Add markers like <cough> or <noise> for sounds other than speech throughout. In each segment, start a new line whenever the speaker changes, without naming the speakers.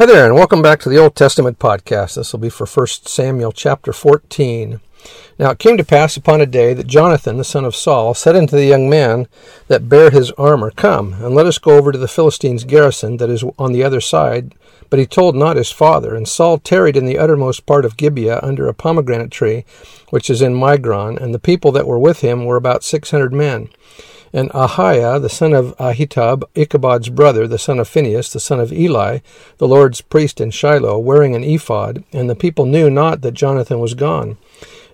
Hi there, and welcome back to the Old Testament podcast. This will be for 1 Samuel chapter 14. Now it came to pass upon a day that Jonathan, the son of Saul, said unto the young man that bare his armor, Come, and let us go over to the Philistines' garrison that is on the other side. But he told not his father. And Saul tarried in the uttermost part of Gibeah under a pomegranate tree, which is in Migron, and the people that were with him were about six hundred men. And Ahiah, the son of Ahitub, Ichabod's brother, the son of Phinehas, the son of Eli, the Lord's priest in Shiloh, wearing an ephod, and the people knew not that Jonathan was gone.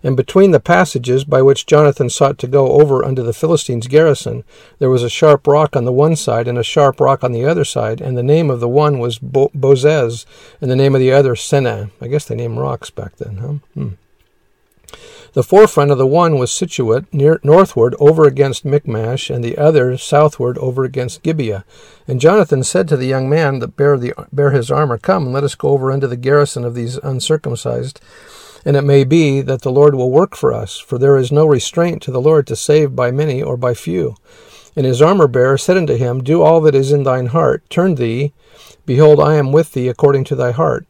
And between the passages by which Jonathan sought to go over unto the Philistines' garrison, there was a sharp rock on the one side and a sharp rock on the other side, and the name of the one was Bo- Bozez, and the name of the other Seneh. I guess they named rocks back then, huh? Hmm. The forefront of the one was situate near northward over against Michmash, and the other southward over against Gibeah. And Jonathan said to the young man that bare, the, bare his armor, Come, and let us go over unto the garrison of these uncircumcised. And it may be that the Lord will work for us, for there is no restraint to the Lord to save by many or by few. And his armor bearer said unto him, Do all that is in thine heart. Turn thee. Behold, I am with thee according to thy heart.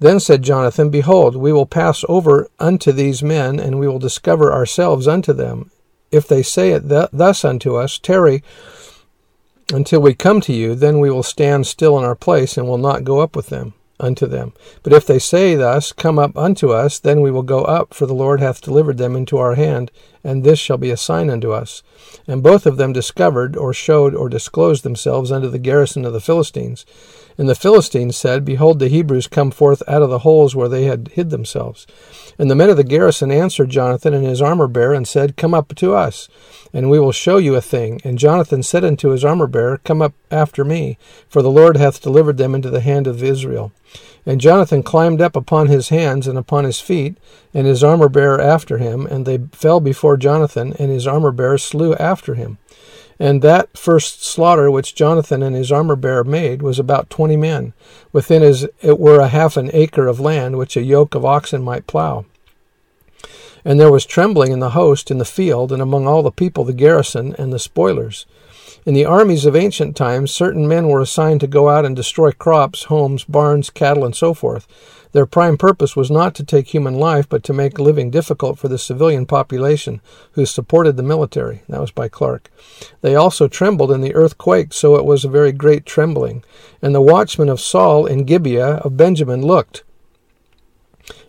Then said Jonathan, Behold, we will pass over unto these men, and we will discover ourselves unto them. If they say it th- thus unto us, Tarry until we come to you, then we will stand still in our place, and will not go up with them unto them. But if they say thus, Come up unto us, then we will go up, for the Lord hath delivered them into our hand, and this shall be a sign unto us. And both of them discovered, or showed, or disclosed themselves unto the garrison of the Philistines. And the Philistines said, Behold, the Hebrews come forth out of the holes where they had hid themselves. And the men of the garrison answered Jonathan and his armor bearer, and said, Come up to us, and we will show you a thing. And Jonathan said unto his armor bearer, Come up after me, for the Lord hath delivered them into the hand of Israel. And Jonathan climbed up upon his hands and upon his feet, and his armor bearer after him, and they fell before Jonathan, and his armor bearer slew after him. And that first slaughter which Jonathan and his armor bearer made was about twenty men. Within as it were a half an acre of land which a yoke of oxen might plow. And there was trembling in the host in the field, and among all the people the garrison and the spoilers. In the armies of ancient times, certain men were assigned to go out and destroy crops, homes, barns, cattle, and so forth. Their prime purpose was not to take human life, but to make living difficult for the civilian population who supported the military. That was by Clark. They also trembled in the earth quaked, so it was a very great trembling. And the watchmen of Saul in Gibeah of Benjamin looked.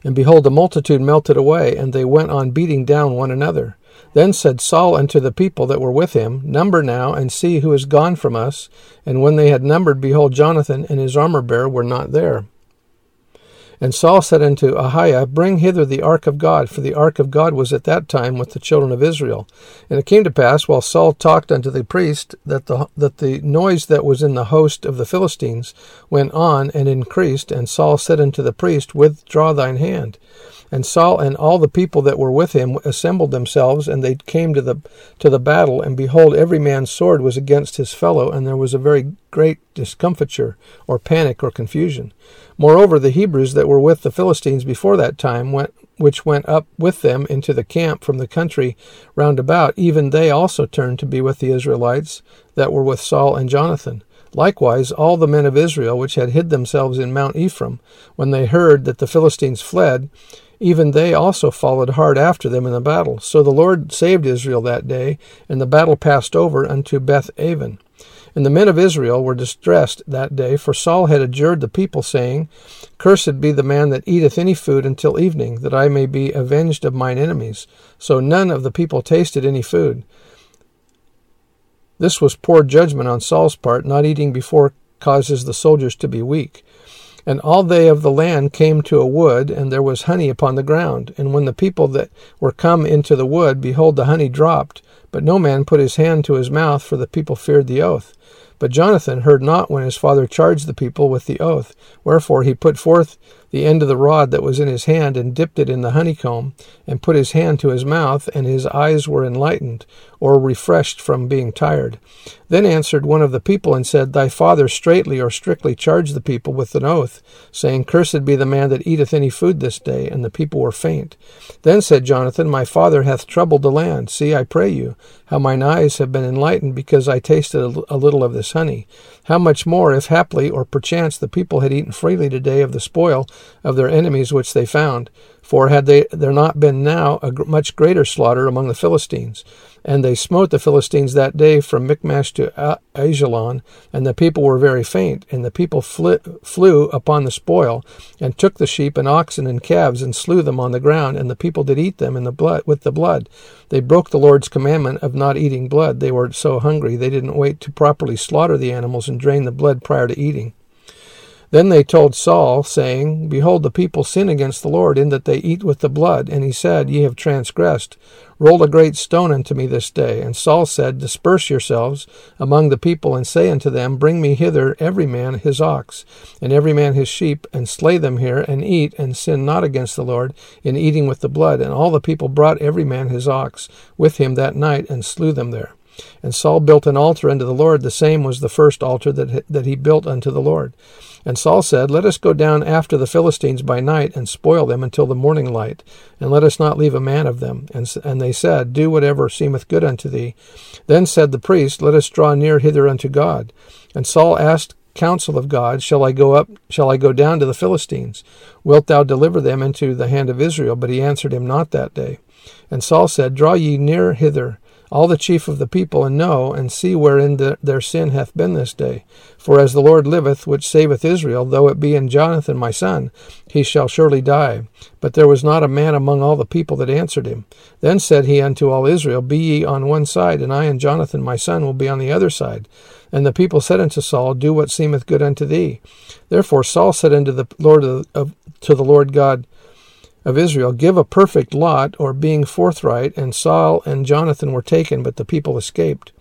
And behold, the multitude melted away, and they went on beating down one another. Then said Saul unto the people that were with him, Number now, and see who is gone from us. And when they had numbered, behold, Jonathan and his armor bearer were not there. And Saul said unto Ahiah, Bring hither the ark of God, for the ark of God was at that time with the children of Israel. And it came to pass, while Saul talked unto the priest, that the, that the noise that was in the host of the Philistines went on and increased. And Saul said unto the priest, Withdraw thine hand. And Saul and all the people that were with him assembled themselves, and they came to the to the battle. And behold, every man's sword was against his fellow, and there was a very great discomfiture, or panic, or confusion. Moreover, the Hebrews that were with the Philistines before that time went which went up with them into the camp from the country round about, even they also turned to be with the Israelites that were with Saul and Jonathan. Likewise, all the men of Israel which had hid themselves in Mount Ephraim, when they heard that the Philistines fled, even they also followed hard after them in the battle. So the Lord saved Israel that day, and the battle passed over unto Beth Aven. And the men of Israel were distressed that day, for Saul had adjured the people, saying, Cursed be the man that eateth any food until evening, that I may be avenged of mine enemies. So none of the people tasted any food. This was poor judgment on Saul's part. Not eating before causes the soldiers to be weak. And all they of the land came to a wood, and there was honey upon the ground. And when the people that were come into the wood, behold, the honey dropped. But no man put his hand to his mouth, for the people feared the oath. But Jonathan heard not when his father charged the people with the oath. Wherefore he put forth the end of the rod that was in his hand, and dipped it in the honeycomb, and put his hand to his mouth, and his eyes were enlightened, or refreshed from being tired. Then answered one of the people, and said, Thy father straitly or strictly charged the people with an oath, saying, Cursed be the man that eateth any food this day. And the people were faint. Then said Jonathan, My father hath troubled the land. See, I pray you, how mine eyes have been enlightened, because I tasted a little of this honey. How much more, if haply or perchance the people had eaten freely today of the spoil of their enemies which they found? For had they, there not been now a much greater slaughter among the Philistines? And they smote the Philistines that day from Michmash to Aijalon, and the people were very faint. And the people flew upon the spoil, and took the sheep and oxen and calves, and slew them on the ground. And the people did eat them in the blood with the blood. They broke the Lord's commandment of not eating blood. They were so hungry they didn't wait to properly slaughter the animals and drain the blood prior to eating. Then they told Saul, saying, Behold, the people sin against the Lord, in that they eat with the blood. And he said, Ye have transgressed. Roll a great stone unto me this day. And Saul said, Disperse yourselves among the people, and say unto them, Bring me hither every man his ox, and every man his sheep, and slay them here, and eat, and sin not against the Lord in eating with the blood. And all the people brought every man his ox with him that night, and slew them there. And Saul built an altar unto the Lord. The same was the first altar that, that he built unto the Lord. And Saul said, Let us go down after the Philistines by night and spoil them until the morning light, and let us not leave a man of them. And, and they said, Do whatever seemeth good unto thee. Then said the priest, Let us draw near hither unto God. And Saul asked counsel of God, Shall I go up, shall I go down to the Philistines? Wilt thou deliver them into the hand of Israel? But he answered him not that day. And Saul said, Draw ye near hither all the chief of the people, and know, and see wherein the, their sin hath been this day. For as the Lord liveth, which saveth Israel, though it be in Jonathan my son, he shall surely die. But there was not a man among all the people that answered him. Then said he unto all Israel, Be ye on one side, and I and Jonathan my son will be on the other side. And the people said unto Saul, Do what seemeth good unto thee. Therefore Saul said unto the Lord of, of, to the Lord God, of Israel, give a perfect lot, or being forthright, and Saul and Jonathan were taken, but the people escaped.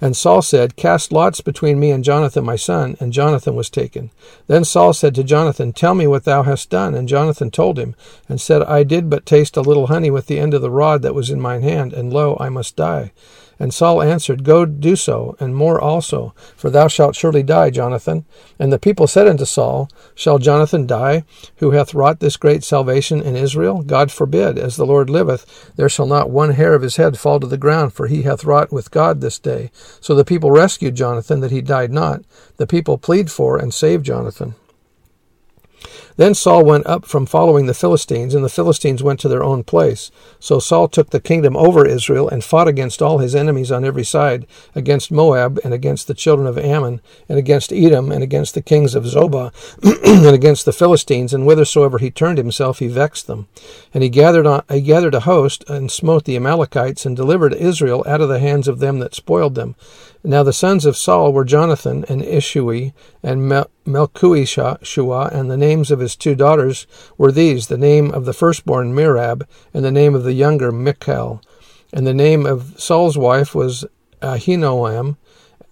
And Saul said, Cast lots between me and Jonathan my son, and Jonathan was taken. Then Saul said to Jonathan, Tell me what thou hast done. And Jonathan told him, and said, I did but taste a little honey with the end of the rod that was in mine hand, and lo, I must die. And Saul answered, Go do so, and more also, for thou shalt surely die, Jonathan. And the people said unto Saul, Shall Jonathan die, who hath wrought this great salvation in Israel? God forbid, as the Lord liveth, there shall not one hair of his head fall to the ground, for he hath wrought with God this day. So the people rescued Jonathan, that he died not. The people plead for and save Jonathan. Then Saul went up from following the Philistines, and the Philistines went to their own place. So Saul took the kingdom over Israel, and fought against all his enemies on every side, against Moab, and against the children of Ammon, and against Edom, and against the kings of Zobah, <clears throat> and against the Philistines, and whithersoever he turned himself, he vexed them. And he gathered, on, he gathered a host, and smote the Amalekites, and delivered Israel out of the hands of them that spoiled them. Now the sons of Saul were Jonathan and Ishui and Mel- Melchishua, and the names of his two daughters were these: the name of the firstborn Merab, and the name of the younger Michal. And the name of Saul's wife was Ahinoam,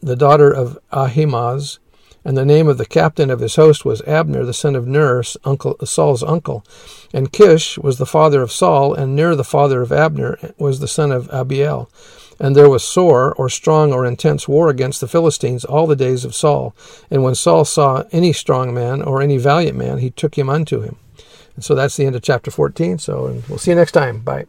the daughter of Ahimaaz. And the name of the captain of his host was Abner, the son of Ner, uncle, Saul's uncle. And Kish was the father of Saul, and Ner, the father of Abner, was the son of Abiel. And there was sore, or strong, or intense war against the Philistines all the days of Saul. And when Saul saw any strong man or any valiant man, he took him unto him. And so that's the end of chapter 14. So, and we'll see you next time. Bye.